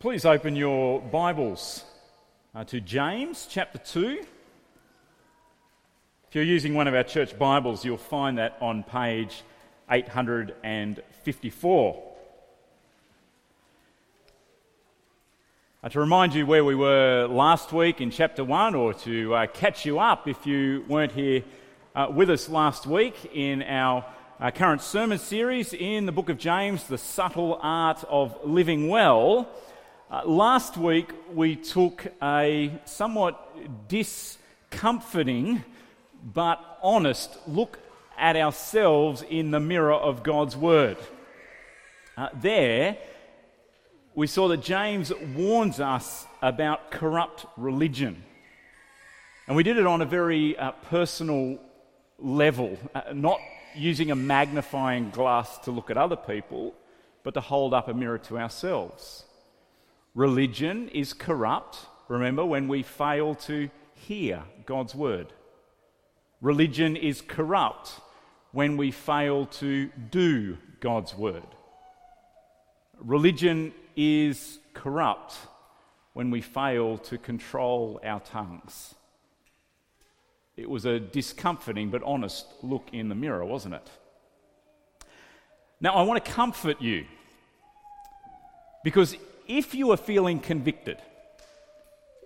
Please open your Bibles uh, to James chapter 2. If you're using one of our church Bibles, you'll find that on page 854. Uh, to remind you where we were last week in chapter 1, or to uh, catch you up if you weren't here uh, with us last week in our uh, current sermon series in the book of James, The Subtle Art of Living Well. Uh, last week, we took a somewhat discomforting but honest look at ourselves in the mirror of God's Word. Uh, there, we saw that James warns us about corrupt religion. And we did it on a very uh, personal level, uh, not using a magnifying glass to look at other people, but to hold up a mirror to ourselves. Religion is corrupt, remember, when we fail to hear God's word. Religion is corrupt when we fail to do God's word. Religion is corrupt when we fail to control our tongues. It was a discomforting but honest look in the mirror, wasn't it? Now, I want to comfort you because if you are feeling convicted,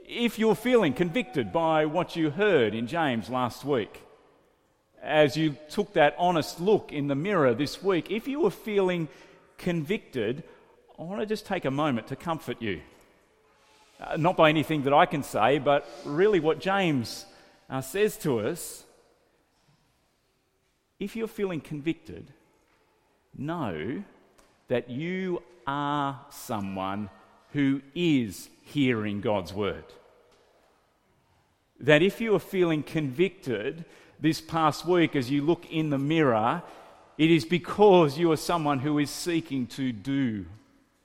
if you're feeling convicted by what you heard in James last week, as you took that honest look in the mirror this week, if you were feeling convicted, I want to just take a moment to comfort you. Uh, not by anything that I can say, but really what James uh, says to us. If you're feeling convicted, know that you are someone who is hearing God's word. That if you are feeling convicted this past week as you look in the mirror, it is because you are someone who is seeking to do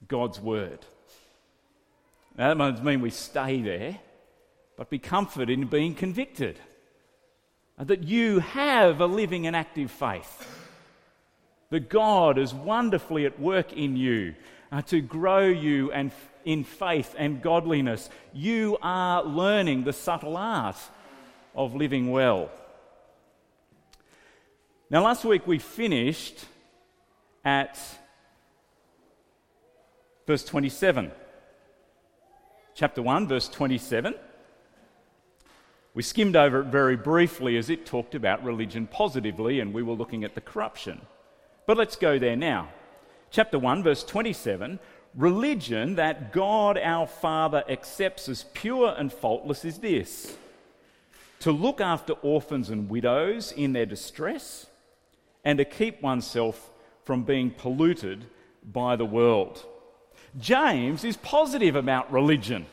God's word. Now, that doesn't mean we stay there, but be comforted in being convicted. That you have a living and active faith that God is wonderfully at work in you uh, to grow you and in faith and godliness. You are learning the subtle art of living well. Now, last week we finished at verse 27. Chapter 1, verse 27. We skimmed over it very briefly as it talked about religion positively, and we were looking at the corruption. But let's go there now. Chapter 1, verse 27 Religion that God our Father accepts as pure and faultless is this to look after orphans and widows in their distress, and to keep oneself from being polluted by the world. James is positive about religion.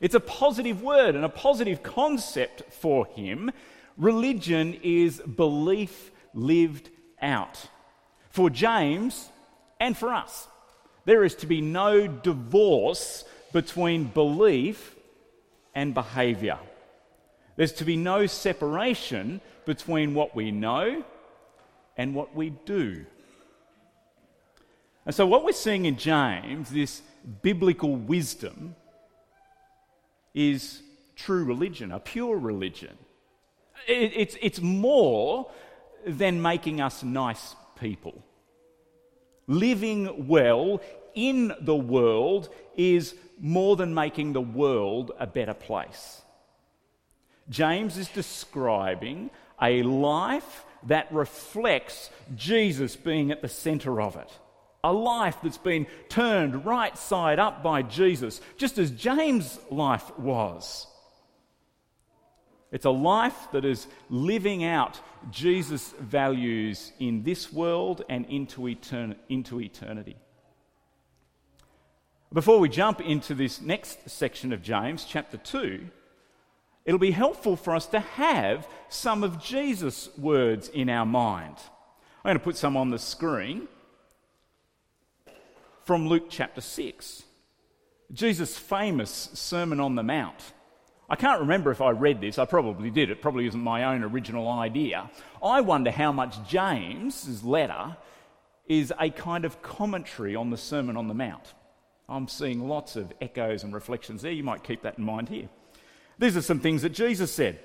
It's a positive word and a positive concept for him. Religion is belief lived out. For James and for us, there is to be no divorce between belief and behaviour. There's to be no separation between what we know and what we do. And so, what we're seeing in James, this biblical wisdom, is true religion, a pure religion. It, it's, it's more than making us nice people. Living well in the world is more than making the world a better place. James is describing a life that reflects Jesus being at the center of it. A life that's been turned right side up by Jesus, just as James' life was. It's a life that is living out Jesus' values in this world and into, etern- into eternity. Before we jump into this next section of James, chapter 2, it'll be helpful for us to have some of Jesus' words in our mind. I'm going to put some on the screen from Luke chapter 6. Jesus' famous Sermon on the Mount. I can't remember if I read this. I probably did. It probably isn't my own original idea. I wonder how much James's letter is a kind of commentary on the Sermon on the Mount. I'm seeing lots of echoes and reflections there. You might keep that in mind here. These are some things that Jesus said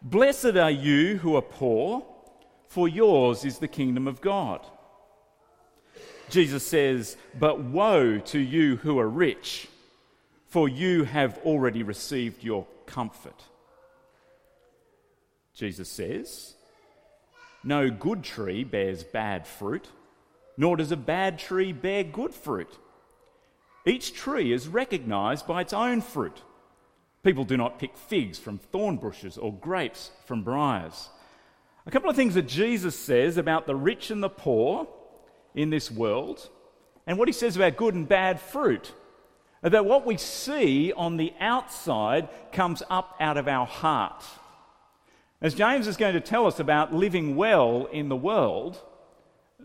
Blessed are you who are poor, for yours is the kingdom of God. Jesus says, But woe to you who are rich, for you have already received your comfort. Jesus says, No good tree bears bad fruit, nor does a bad tree bear good fruit. Each tree is recognized by its own fruit. People do not pick figs from thorn bushes or grapes from briars. A couple of things that Jesus says about the rich and the poor in this world, and what he says about good and bad fruit. That what we see on the outside comes up out of our heart. As James is going to tell us about living well in the world,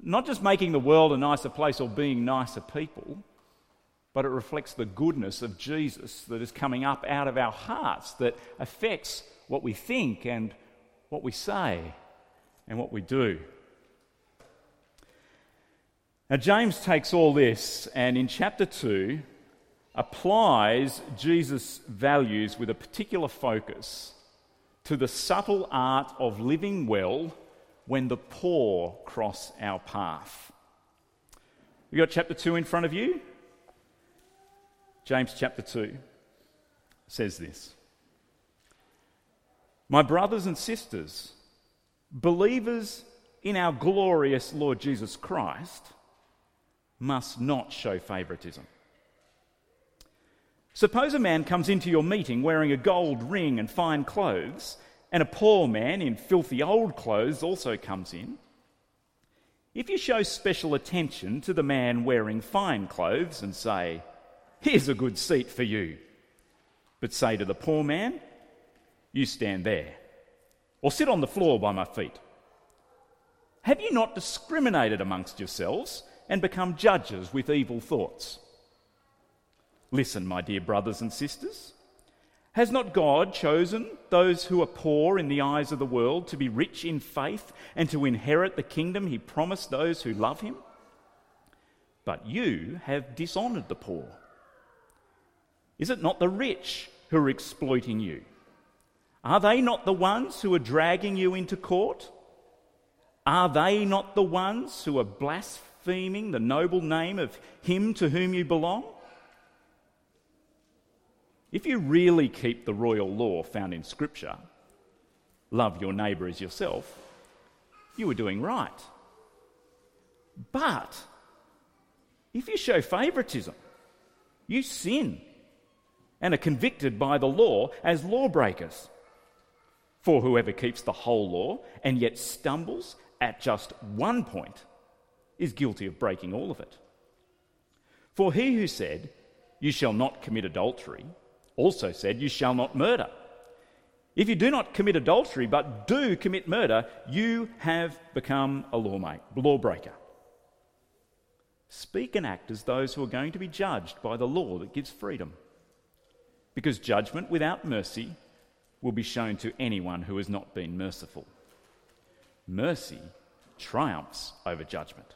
not just making the world a nicer place or being nicer people, but it reflects the goodness of Jesus that is coming up out of our hearts, that affects what we think and what we say and what we do. Now, James takes all this and in chapter 2 applies Jesus' values with a particular focus to the subtle art of living well when the poor cross our path. You got chapter 2 in front of you? James chapter 2 says this My brothers and sisters, believers in our glorious Lord Jesus Christ, must not show favouritism. Suppose a man comes into your meeting wearing a gold ring and fine clothes, and a poor man in filthy old clothes also comes in. If you show special attention to the man wearing fine clothes and say, Here's a good seat for you, but say to the poor man, You stand there, or sit on the floor by my feet. Have you not discriminated amongst yourselves and become judges with evil thoughts? Listen, my dear brothers and sisters. Has not God chosen those who are poor in the eyes of the world to be rich in faith and to inherit the kingdom he promised those who love him? But you have dishonored the poor. Is it not the rich who are exploiting you? Are they not the ones who are dragging you into court? Are they not the ones who are blaspheming the noble name of him to whom you belong? If you really keep the royal law found in Scripture, love your neighbour as yourself, you are doing right. But if you show favouritism, you sin and are convicted by the law as lawbreakers. For whoever keeps the whole law and yet stumbles at just one point is guilty of breaking all of it. For he who said, You shall not commit adultery, also said, You shall not murder. If you do not commit adultery but do commit murder, you have become a lawbreaker. Speak and act as those who are going to be judged by the law that gives freedom. Because judgment without mercy will be shown to anyone who has not been merciful. Mercy triumphs over judgment.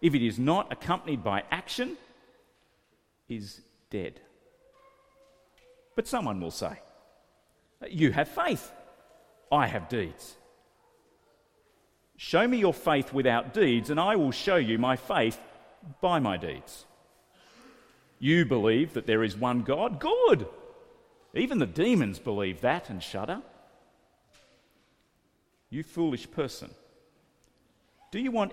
if it is not accompanied by action, is dead. But someone will say, You have faith, I have deeds. Show me your faith without deeds, and I will show you my faith by my deeds. You believe that there is one God? Good! Even the demons believe that and shudder. You foolish person. Do you want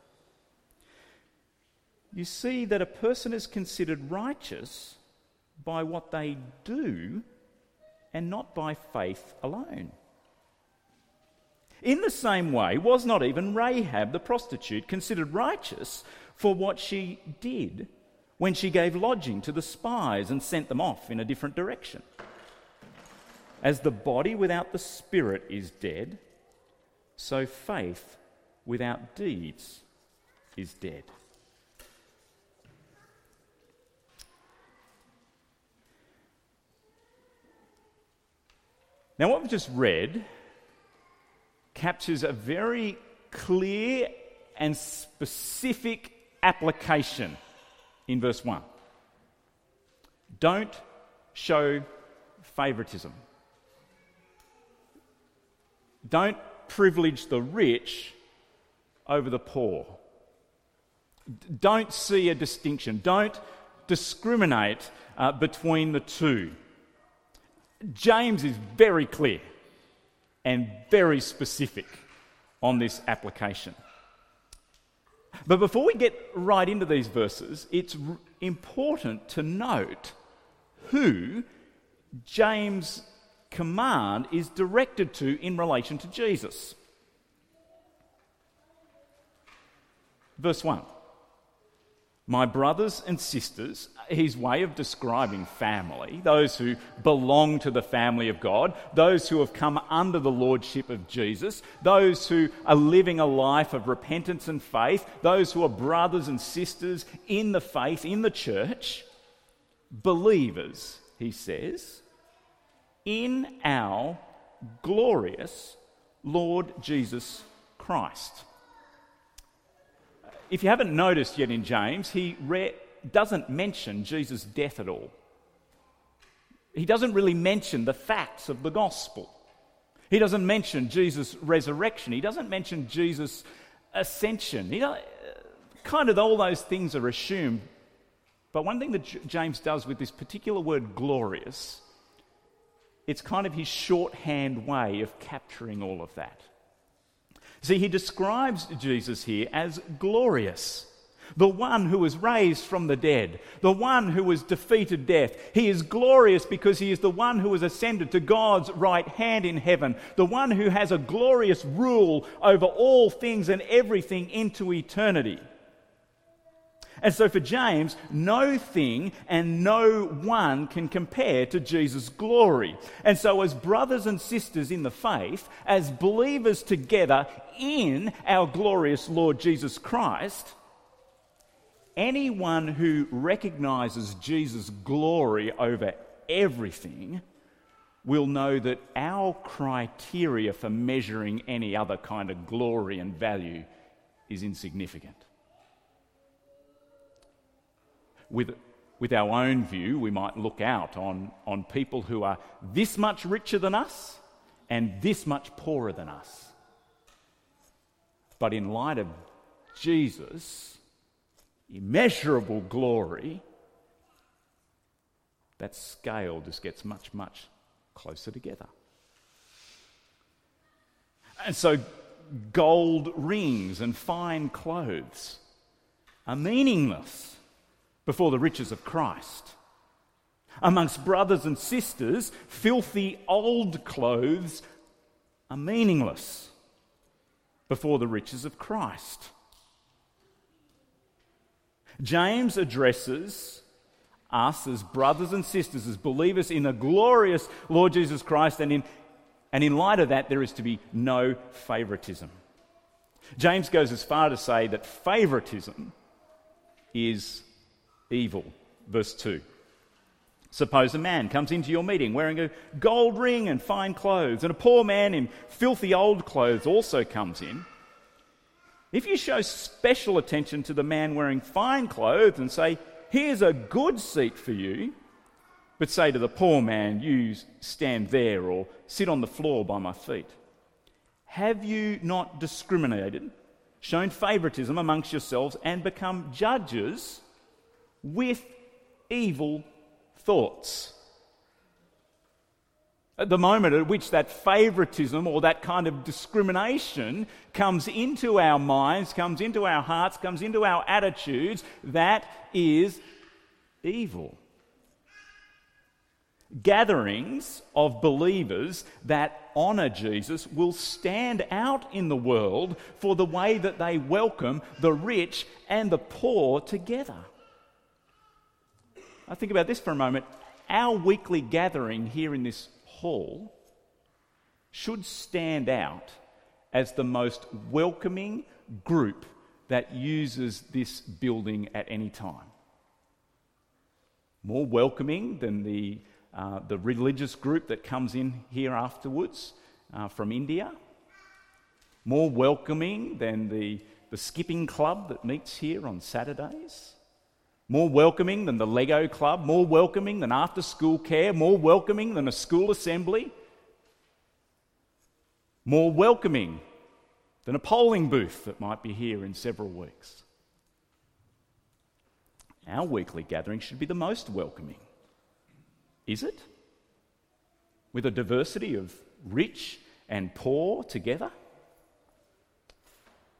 You see that a person is considered righteous by what they do and not by faith alone. In the same way, was not even Rahab the prostitute considered righteous for what she did when she gave lodging to the spies and sent them off in a different direction. As the body without the spirit is dead, so faith without deeds is dead. Now, what we've just read captures a very clear and specific application in verse 1. Don't show favoritism. Don't privilege the rich over the poor. Don't see a distinction. Don't discriminate uh, between the two. James is very clear and very specific on this application. But before we get right into these verses, it's important to note who James' command is directed to in relation to Jesus. Verse 1 my brothers and sisters, his way of describing family, those who belong to the family of God, those who have come under the lordship of Jesus, those who are living a life of repentance and faith, those who are brothers and sisters in the faith, in the church, believers, he says, in our glorious Lord Jesus Christ. If you haven't noticed yet in James, he re- doesn't mention Jesus' death at all. He doesn't really mention the facts of the gospel. He doesn't mention Jesus' resurrection. He doesn't mention Jesus' ascension. He kind of all those things are assumed. But one thing that J- James does with this particular word glorious, it's kind of his shorthand way of capturing all of that. See, he describes Jesus here as glorious. The one who was raised from the dead, the one who was defeated death. He is glorious because he is the one who has ascended to God's right hand in heaven, the one who has a glorious rule over all things and everything into eternity. And so for James, no thing and no one can compare to Jesus' glory. And so, as brothers and sisters in the faith, as believers together in our glorious Lord Jesus Christ, anyone who recognizes Jesus' glory over everything will know that our criteria for measuring any other kind of glory and value is insignificant. With, with our own view, we might look out on, on people who are this much richer than us and this much poorer than us. But in light of Jesus' immeasurable glory, that scale just gets much, much closer together. And so, gold rings and fine clothes are meaningless before the riches of Christ. Amongst brothers and sisters, filthy old clothes are meaningless before the riches of Christ. James addresses us as brothers and sisters, as believers in the glorious Lord Jesus Christ, and in, and in light of that, there is to be no favoritism. James goes as far to say that favoritism is evil. Verse 2. Suppose a man comes into your meeting wearing a gold ring and fine clothes, and a poor man in filthy old clothes also comes in. If you show special attention to the man wearing fine clothes and say, Here's a good seat for you, but say to the poor man, You stand there or sit on the floor by my feet, have you not discriminated, shown favoritism amongst yourselves, and become judges with evil thoughts. At the moment at which that favoritism or that kind of discrimination comes into our minds, comes into our hearts, comes into our attitudes, that is evil. Gatherings of believers that honour Jesus will stand out in the world for the way that they welcome the rich and the poor together. I think about this for a moment. Our weekly gathering here in this hall should stand out as the most welcoming group that uses this building at any time. More welcoming than the, uh, the religious group that comes in here afterwards uh, from India. More welcoming than the, the skipping club that meets here on Saturdays more welcoming than the Lego club, more welcoming than after school care, more welcoming than a school assembly, more welcoming than a polling booth that might be here in several weeks. Our weekly gathering should be the most welcoming. Is it? With a diversity of rich and poor together?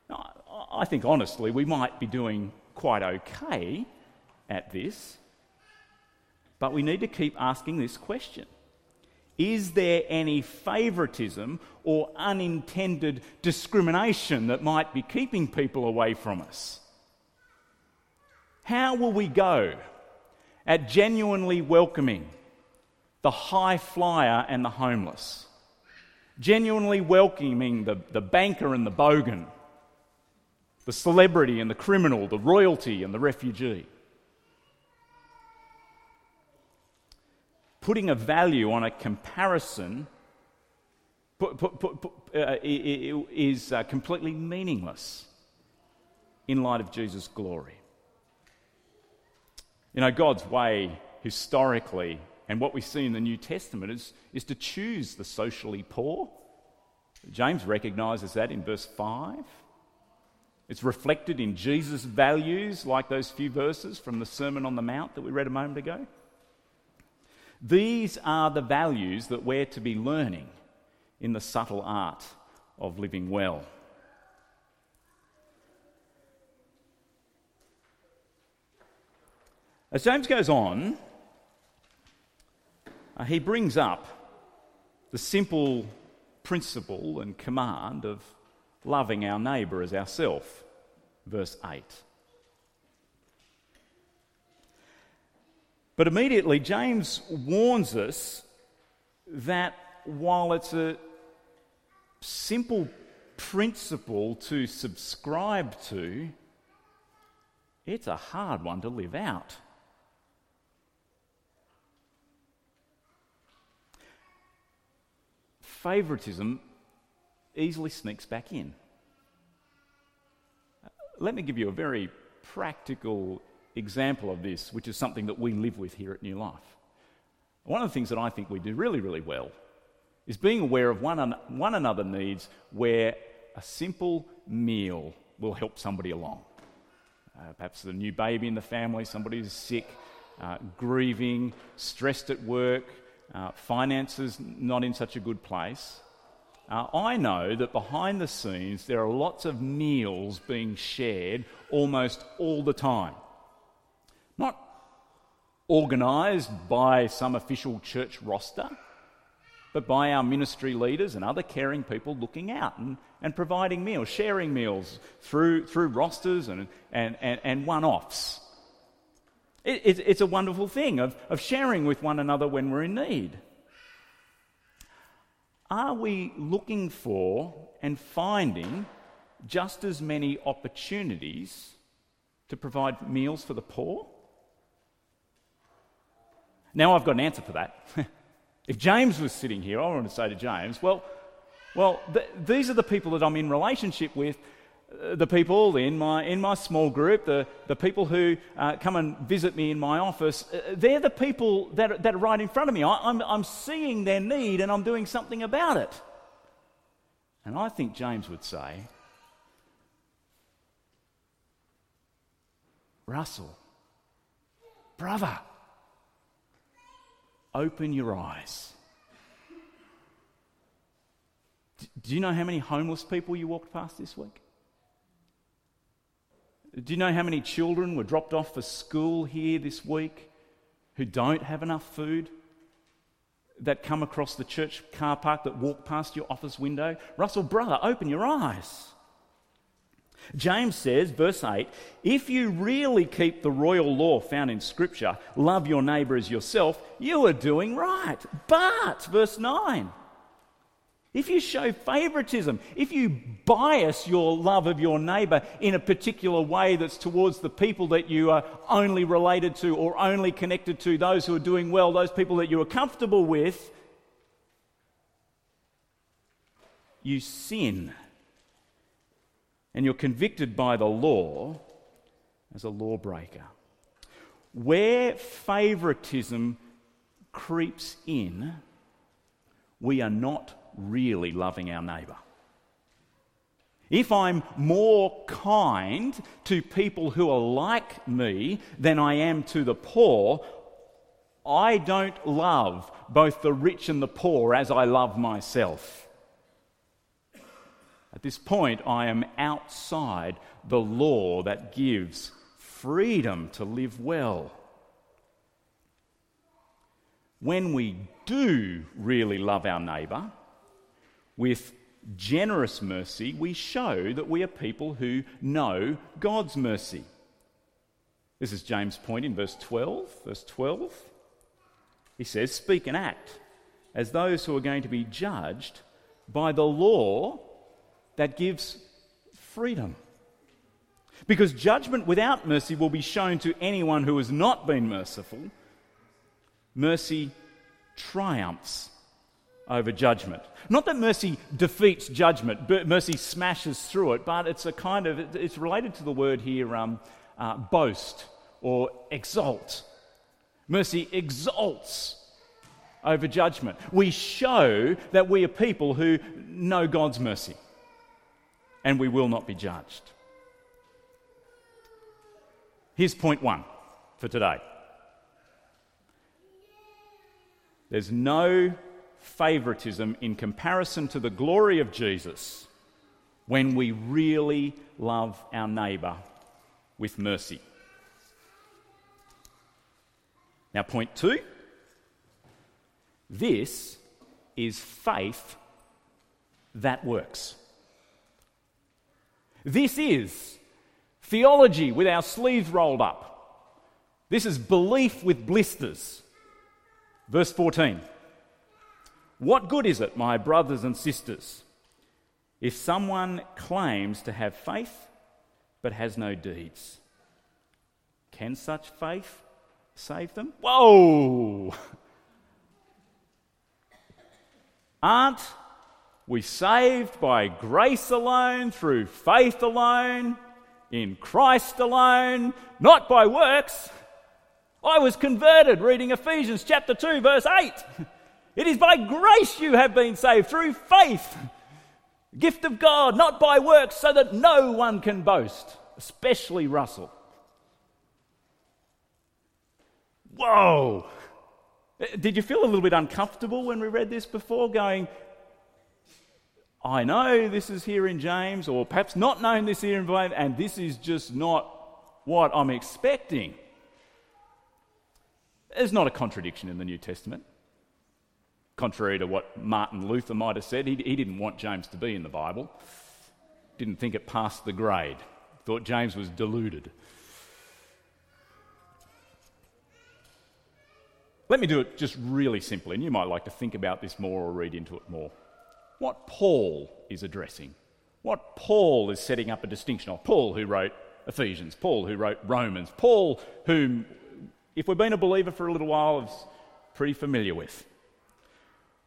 I think honestly we might be doing quite okay at this, but we need to keep asking this question Is there any favouritism or unintended discrimination that might be keeping people away from us? How will we go at genuinely welcoming the high flyer and the homeless? Genuinely welcoming the, the banker and the bogan, the celebrity and the criminal, the royalty and the refugee? Putting a value on a comparison put, put, put, uh, is uh, completely meaningless in light of Jesus' glory. You know, God's way historically, and what we see in the New Testament, is, is to choose the socially poor. James recognizes that in verse 5. It's reflected in Jesus' values, like those few verses from the Sermon on the Mount that we read a moment ago. These are the values that we're to be learning in the subtle art of living well. As James goes on, uh, he brings up the simple principle and command of loving our neighbour as ourself. Verse 8. But immediately, James warns us that while it's a simple principle to subscribe to, it's a hard one to live out. Favoritism easily sneaks back in. Let me give you a very practical example of this, which is something that we live with here at New Life. One of the things that I think we do really, really well is being aware of one, one another needs where a simple meal will help somebody along. Uh, perhaps the new baby in the family, somebody who's sick, uh, grieving, stressed at work, uh, finances not in such a good place. Uh, I know that behind the scenes there are lots of meals being shared almost all the time. Not organised by some official church roster, but by our ministry leaders and other caring people looking out and, and providing meals, sharing meals through, through rosters and, and, and, and one offs. It, it, it's a wonderful thing of, of sharing with one another when we're in need. Are we looking for and finding just as many opportunities to provide meals for the poor? Now I've got an answer for that. if James was sitting here, I want to say to James, well, well, th- these are the people that I'm in relationship with. Uh, the people in my, in my small group, the, the people who uh, come and visit me in my office, uh, they're the people that are, that are right in front of me. I, I'm, I'm seeing their need and I'm doing something about it. And I think James would say, Russell, brother, open your eyes. Do you know how many homeless people you walked past this week? Do you know how many children were dropped off for school here this week who don't have enough food? That come across the church car park, that walk past your office window? Russell, brother, open your eyes. James says, verse 8, if you really keep the royal law found in Scripture, love your neighbour as yourself, you are doing right. But, verse 9, if you show favoritism, if you bias your love of your neighbour in a particular way that's towards the people that you are only related to or only connected to, those who are doing well, those people that you are comfortable with, you sin. And you're convicted by the law as a lawbreaker. Where favoritism creeps in, we are not really loving our neighbour. If I'm more kind to people who are like me than I am to the poor, I don't love both the rich and the poor as I love myself. At this point, I am outside the law that gives freedom to live well. When we do really love our neighbour, with generous mercy, we show that we are people who know God's mercy. This is James' point in verse 12. Verse 12, he says, Speak and act as those who are going to be judged by the law that gives freedom. Because judgment without mercy will be shown to anyone who has not been merciful. Mercy triumphs over judgment. Not that mercy defeats judgment, but mercy smashes through it, but it's a kind of, it's related to the word here, um, uh, boast or exalt. Mercy exalts over judgment. We show that we are people who know God's mercy and we will not be judged. Here's point one for today there's no favoritism in comparison to the glory of Jesus when we really love our neighbour with mercy. Now, point two this is faith that works. This is theology with our sleeves rolled up. This is belief with blisters. Verse 14. What good is it, my brothers and sisters, if someone claims to have faith but has no deeds? Can such faith save them? Whoa! Aren't we saved by grace alone, through faith alone, in Christ alone, not by works? I was converted reading Ephesians chapter 2, verse 8. It is by grace you have been saved through faith, gift of God, not by works, so that no one can boast, especially Russell. Whoa! Eh, did you feel a little bit uncomfortable when we read this before, going, I know this is here in James, or perhaps not known this here in James, and this is just not what I'm expecting? There's not a contradiction in the New Testament contrary to what Martin Luther might have said. He, he didn't want James to be in the Bible, didn't think it passed the grade, thought James was deluded. Let me do it just really simply, and you might like to think about this more or read into it more. What Paul is addressing, what Paul is setting up a distinction of. Paul, who wrote Ephesians, Paul, who wrote Romans, Paul, whom, if we've been a believer for a little while, is pretty familiar with.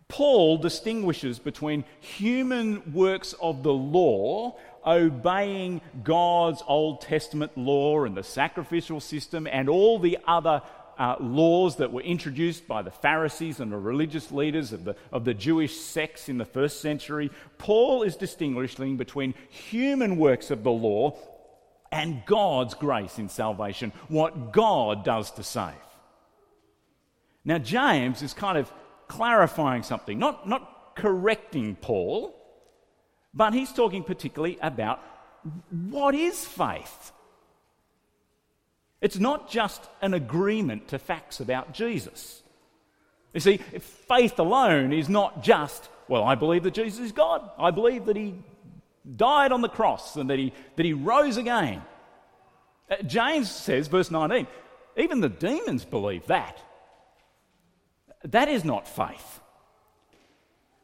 Paul distinguishes between human works of the law, obeying God's Old Testament law and the sacrificial system, and all the other uh, laws that were introduced by the Pharisees and the religious leaders of the, of the Jewish sects in the first century. Paul is distinguishing between human works of the law and God's grace in salvation, what God does to save. Now, James is kind of clarifying something, not, not correcting Paul, but he's talking particularly about what is faith? It's not just an agreement to facts about Jesus. You see, faith alone is not just, well, I believe that Jesus is God. I believe that he died on the cross and that he, that he rose again. Uh, James says, verse 19, even the demons believe that. That is not faith.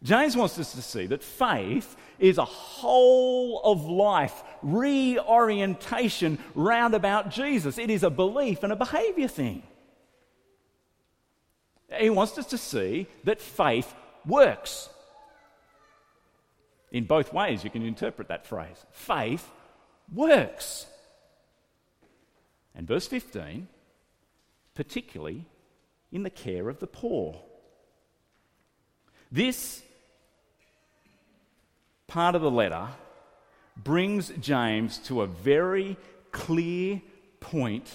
James wants us to see that faith is a whole of life reorientation round about Jesus. It is a belief and a behavior thing. He wants us to see that faith works. In both ways, you can interpret that phrase. Faith works. And verse 15, particularly in the care of the poor. This part of the letter brings James to a very clear point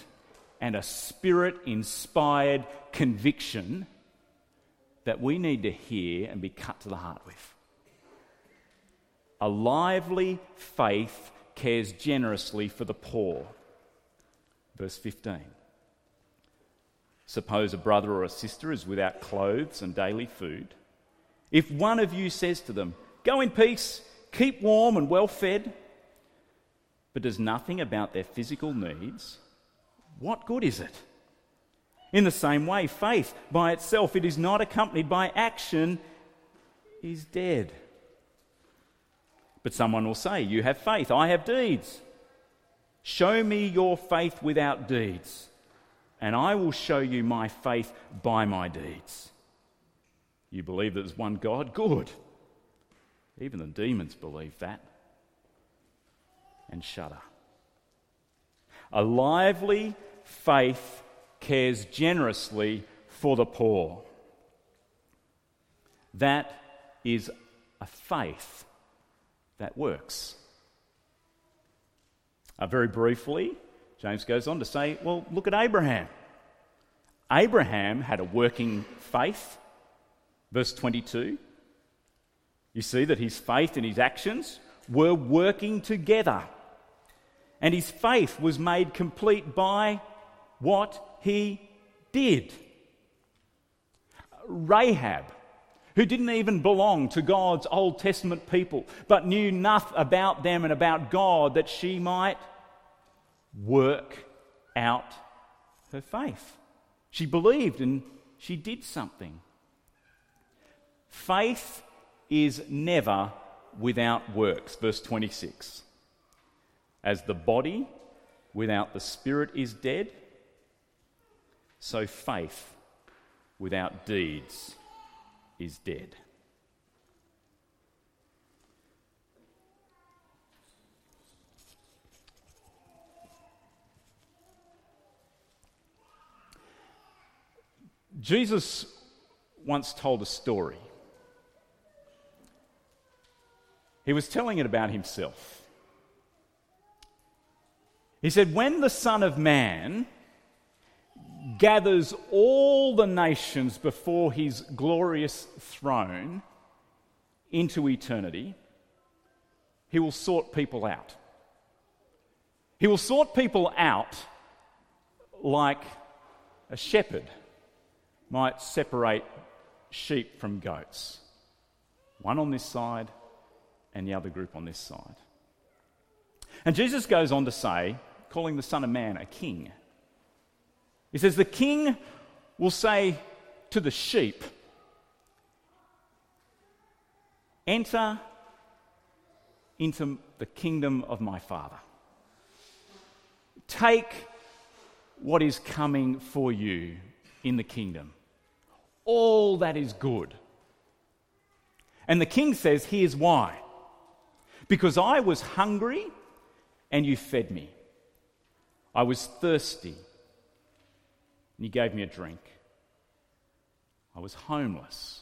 and a spirit inspired conviction that we need to hear and be cut to the heart with. A lively faith cares generously for the poor. Verse 15. Suppose a brother or a sister is without clothes and daily food. If one of you says to them, Go in peace, keep warm and well fed, but does nothing about their physical needs, what good is it? In the same way, faith by itself, it is not accompanied by action, is dead. But someone will say, You have faith, I have deeds. Show me your faith without deeds, and I will show you my faith by my deeds. You believe there's one God? Good. Even the demons believe that and shudder. A lively faith cares generously for the poor. That is a faith that works. Uh, very briefly, James goes on to say, well, look at Abraham. Abraham had a working faith. Verse 22 you see that his faith and his actions were working together. And his faith was made complete by what he did. Rahab, who didn't even belong to God's Old Testament people, but knew enough about them and about God that she might work out her faith. She believed and she did something. Faith is never without works. Verse 26. As the body without the spirit is dead, so faith without deeds is dead. Jesus once told a story He was telling it about himself. He said, When the Son of Man gathers all the nations before his glorious throne into eternity, he will sort people out. He will sort people out like a shepherd might separate sheep from goats. One on this side, and the other group on this side. And Jesus goes on to say, calling the Son of Man a king. He says, The king will say to the sheep, Enter into the kingdom of my Father. Take what is coming for you in the kingdom. All that is good. And the king says, Here's why. Because I was hungry and you fed me. I was thirsty and you gave me a drink. I was homeless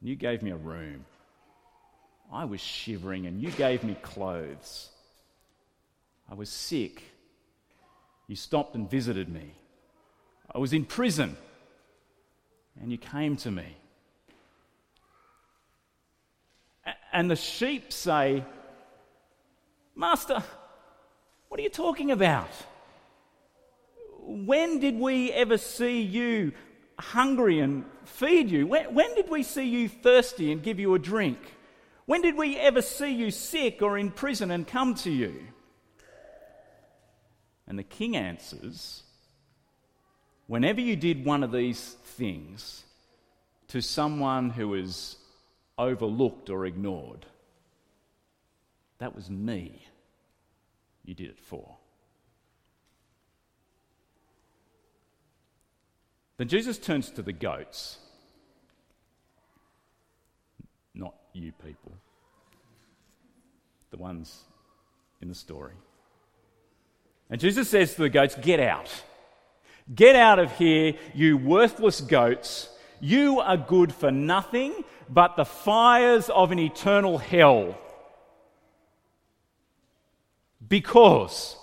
and you gave me a room. I was shivering and you gave me clothes. I was sick. You stopped and visited me. I was in prison and you came to me. And the sheep say, Master, what are you talking about? When did we ever see you hungry and feed you? When, when, did we see you thirsty and give you a drink? When did we ever see you sick or in prison and come to you? And the king answers, Whenever you did one of these things to someone who is overlooked or ignored, that was me you did it for. Then Jesus turns to the goats. Not you people, the ones in the story. And Jesus says to the goats, Get out. Get out of here, you worthless goats. You are good for nothing but the fires of an eternal hell. Because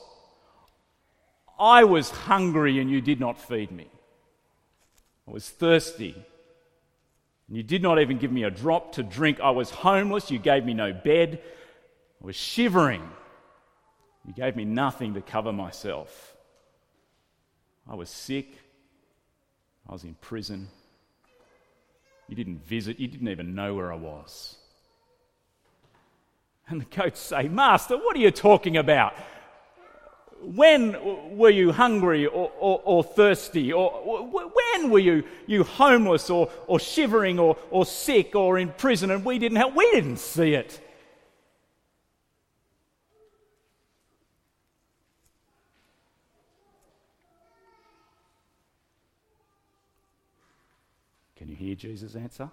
I was hungry and you did not feed me. I was thirsty. And you did not even give me a drop to drink. I was homeless. You gave me no bed. I was shivering. You gave me nothing to cover myself. I was sick. I was in prison. You didn't visit. You didn't even know where I was. And the goats say, Master, what are you talking about? When were you hungry or, or, or thirsty? Or, when were you, you homeless or, or shivering or, or sick or in prison and we didn't help? We didn't see it. Can you hear Jesus' answer?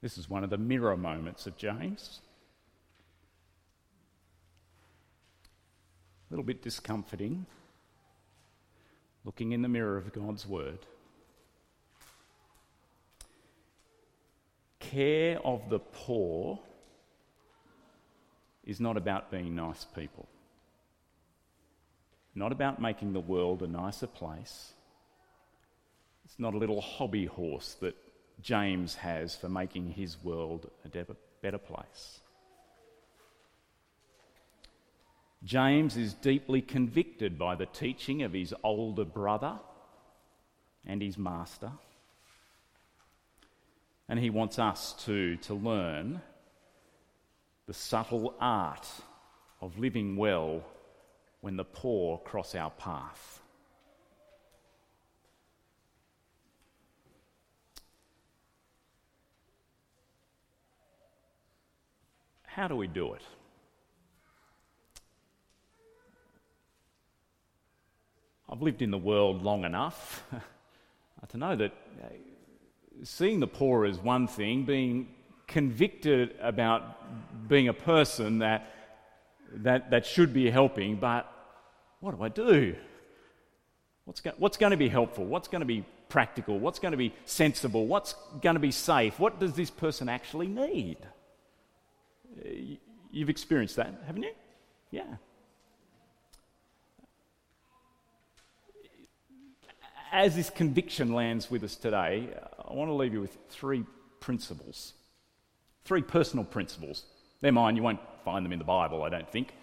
This is one of the mirror moments of James. A little bit discomforting, looking in the mirror of God's Word. Care of the poor is not about being nice people, not about making the world a nicer place. It's not a little hobby horse that James has for making his world a better place. James is deeply convicted by the teaching of his older brother and his master. And he wants us too to learn the subtle art of living well when the poor cross our path. How do we do it? I've lived in the world long enough to know that uh, seeing the poor is one thing, being convicted about being a person that, that, that should be helping, but what do I do? What's, go- what's going to be helpful? What's going to be practical? What's going to be sensible? What's going to be safe? What does this person actually need? You've experienced that, haven't you? Yeah. As this conviction lands with us today, I want to leave you with three principles. Three personal principles. They're mine, you won't find them in the Bible, I don't think.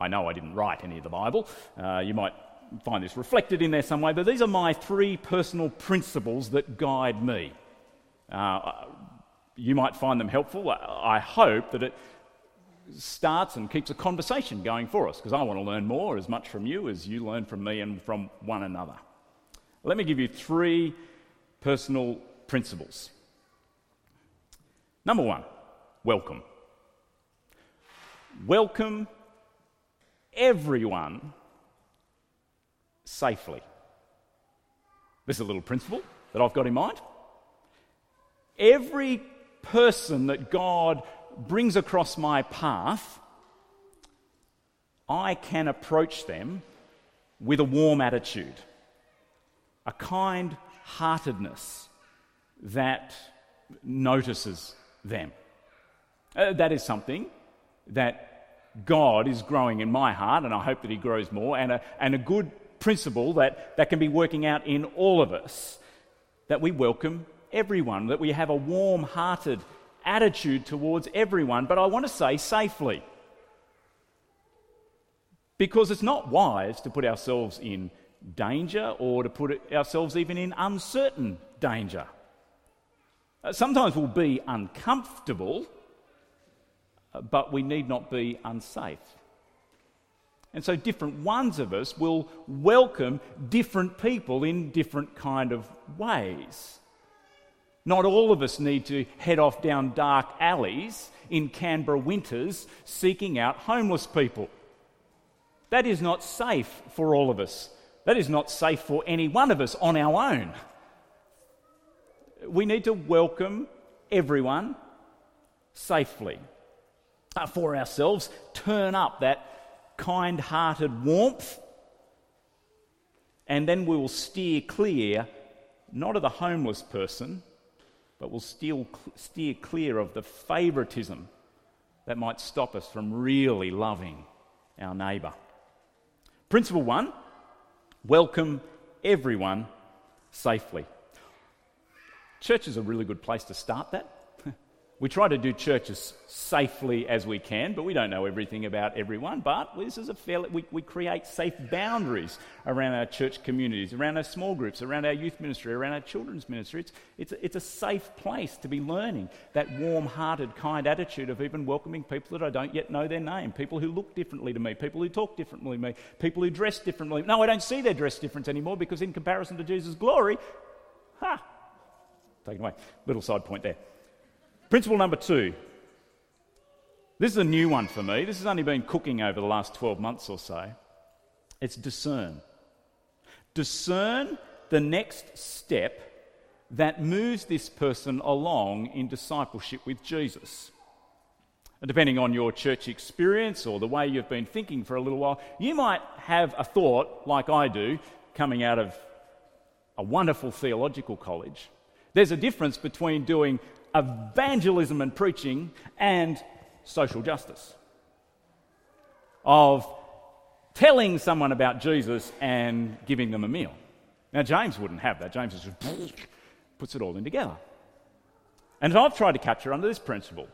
I know I didn't write any of the Bible. Uh, you might find this reflected in there some way, but these are my three personal principles that guide me. Uh, you might find them helpful. I hope that it starts and keeps a conversation going for us because I want to learn more as much from you as you learn from me and from one another. Let me give you three personal principles. Number one, welcome. Welcome everyone safely. This is a little principle that I've got in mind. Every person that God brings across my path, I can approach them with a warm attitude, a kind heartedness that notices them. Uh, that is something that God is growing in my heart, and I hope that He grows more, and a, and a good principle that, that can be working out in all of us that we welcome everyone, that we have a warm hearted attitude towards everyone, but I want to say safely. Because it's not wise to put ourselves in danger or to put ourselves even in uncertain danger. Uh, sometimes we'll be uncomfortable, but we need not be unsafe. And so different ones of us will welcome different people in different kind of ways. Not all of us need to head off down dark alleys in Canberra winters seeking out homeless people. That is not safe for all of us. That is not safe for any one of us on our own. We need to welcome everyone safely. Uh, for ourselves, turn up that kind hearted warmth, and then we will steer clear not of the homeless person, but we'll steer, steer clear of the favouritism that might stop us from really loving our neighbour. Principle one welcome everyone safely. Church is a really good place to start that. We try to do church as safely as we can, but we don't know everything about everyone. But this is a fairly, we, we create safe boundaries around our church communities, around our small groups, around our youth ministry, around our children's ministry. It's, it's, a, it's a safe place to be learning that warm hearted, kind attitude of even welcoming people that I don't yet know their name, people who look differently to me, people who talk differently to me, people who dress differently. No, I don't see their dress difference anymore because, in comparison to Jesus' glory, ha! Taken away. Little side point there. Principle number two. This is a new one for me. This has only been cooking over the last 12 months or so. It's discern. Discern the next step that moves this person along in discipleship with Jesus. And depending on your church experience or the way you've been thinking for a little while, you might have a thought, like I do, coming out of a wonderful theological college. There's a difference between doing evangelism and preaching and social justice. Of telling someone about Jesus and giving them a meal. Now, James wouldn't have that. James just puts it all in together. And I've tried to capture under this principle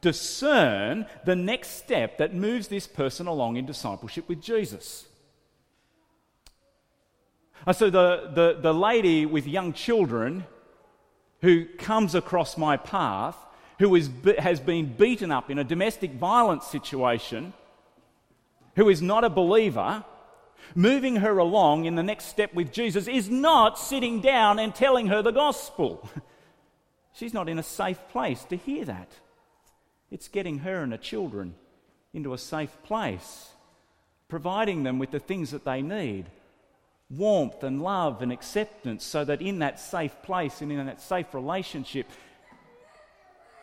discern the next step that moves this person along in discipleship with Jesus. So, the, the, the lady with young children who comes across my path who is, has been beaten up in a domestic violence situation, who is not a believer, moving her along in the next step with Jesus is not sitting down and telling her the gospel. She's not in a safe place to hear that. It's getting her and her children into a safe place, providing them with the things that they need warmth and love and acceptance so that in that safe place and in that safe relationship,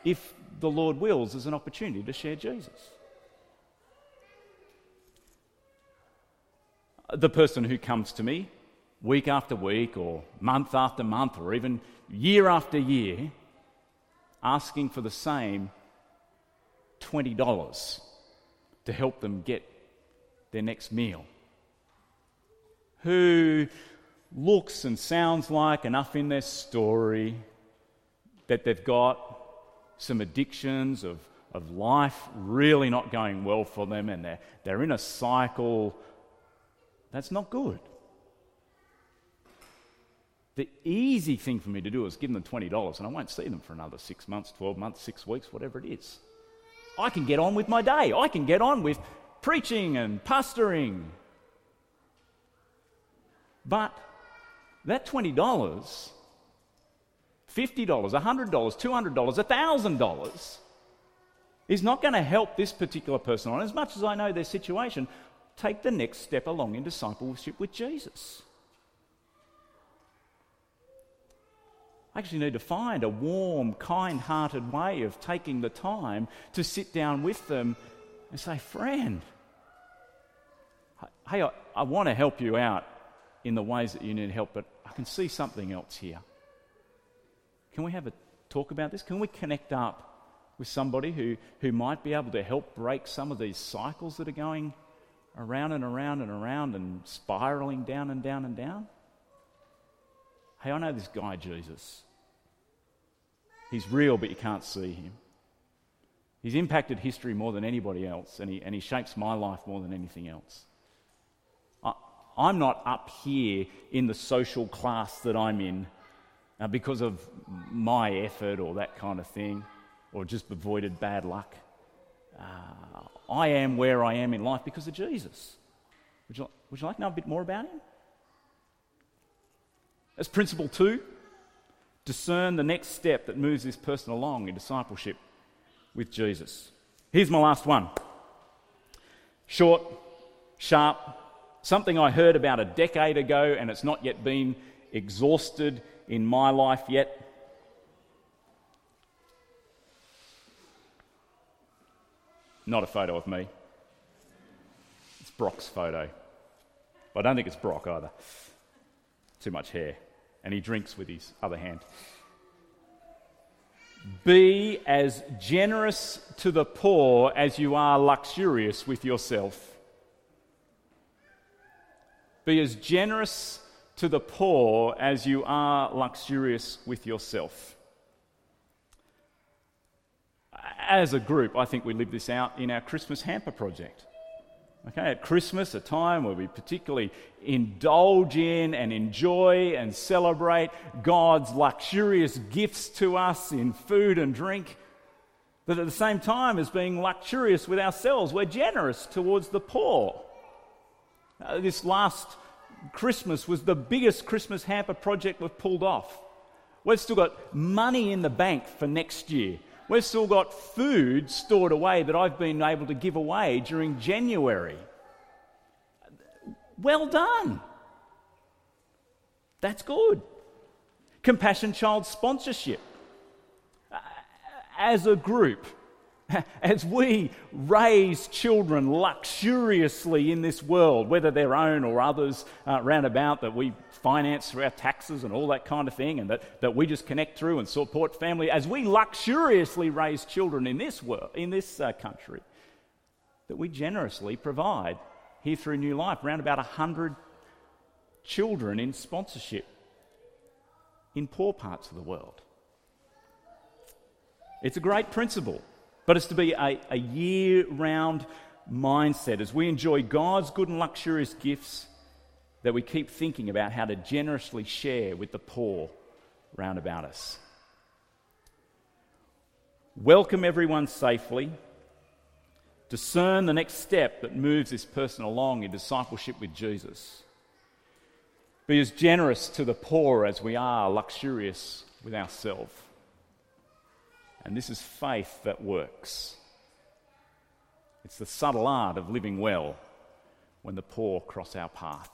if the Lord wills, there's an opportunity to share Jesus. The person who comes to me week after week, or month after month, or even year after year, asking for the same $20 to help them get their next meal who looks and sounds like enough in their story that they've got some addictions of, of life really not going well for them and they're, they're in a cycle that's not good. The easy thing for me to do is give them $20 and I won't see them for another six months, 12 months, six weeks, whatever it is. I can get on with my day. I can get on with preaching and pastoring but that $20, $50, $100, $200, $1,000 is not going to help this particular person on, as much as I know their situation, take the next step along in discipleship with Jesus. I actually need to find a warm, kind hearted way of taking the time to sit down with them and say, Friend, hey, I, I want to help you out in the ways that you need help, but I can see something else here. Can we have a talk about this? Can we connect up with somebody who, who might be able to help break some of these cycles that are going around and around and around and spiraling down and down and down? Hey, I know this guy, Jesus. He's real, but you can't see him. He's impacted history more than anybody else, and he, and he shapes my life more than anything else. I'm not up here in the social class that I'm in uh, because of my effort or that kind of thing, or just avoided bad luck. Uh, I am where I am in life because of Jesus. Would you, would you like to know a bit more about him? As principle two, discern the next step that moves this person along in discipleship with Jesus. Here's my last one short, sharp, something I heard about a decade ago and it's not yet been exhausted in my life yet. Not a photo of me. It's Brock's photo. But I don't think it's Brock either. Too much hair. And he drinks with his other hand. Be as generous to the poor as you are luxurious with yourself. Be as generous to the poor as you are luxurious with yourself. As a group, I think we live this out in our Christmas hamper project. Okay, at Christmas, a time where we particularly indulge in and enjoy and celebrate God's luxurious gifts to us in food and drink, but at the same time as being luxurious with ourselves, we're generous towards the poor. Uh, this last Christmas was the biggest Christmas hamper project we've pulled off. We've still got money in the bank for next year. We've still got food stored away that I've been able to give away during January. Well done. That's good. Compassion Child Sponsorship. As a group, as we raise children luxuriously in this world, whether their own or others uh, round about that we finance through our taxes and all that kind of thing, and that, that we just connect through and support family, as we luxuriously raise children in this world, in this uh, country, that we generously provide here through New Life around about 100 children in sponsorship in poor parts of the world. It's a great principle. But it's to be a, a year round mindset as we enjoy God's good and luxurious gifts that we keep thinking about how to generously share with the poor round about us. Welcome everyone safely. Discern the next step that moves this person along in discipleship with Jesus. Be as generous to the poor as we are luxurious with ourselves. And this is faith that works. It's the subtle art of living well when the poor cross our path.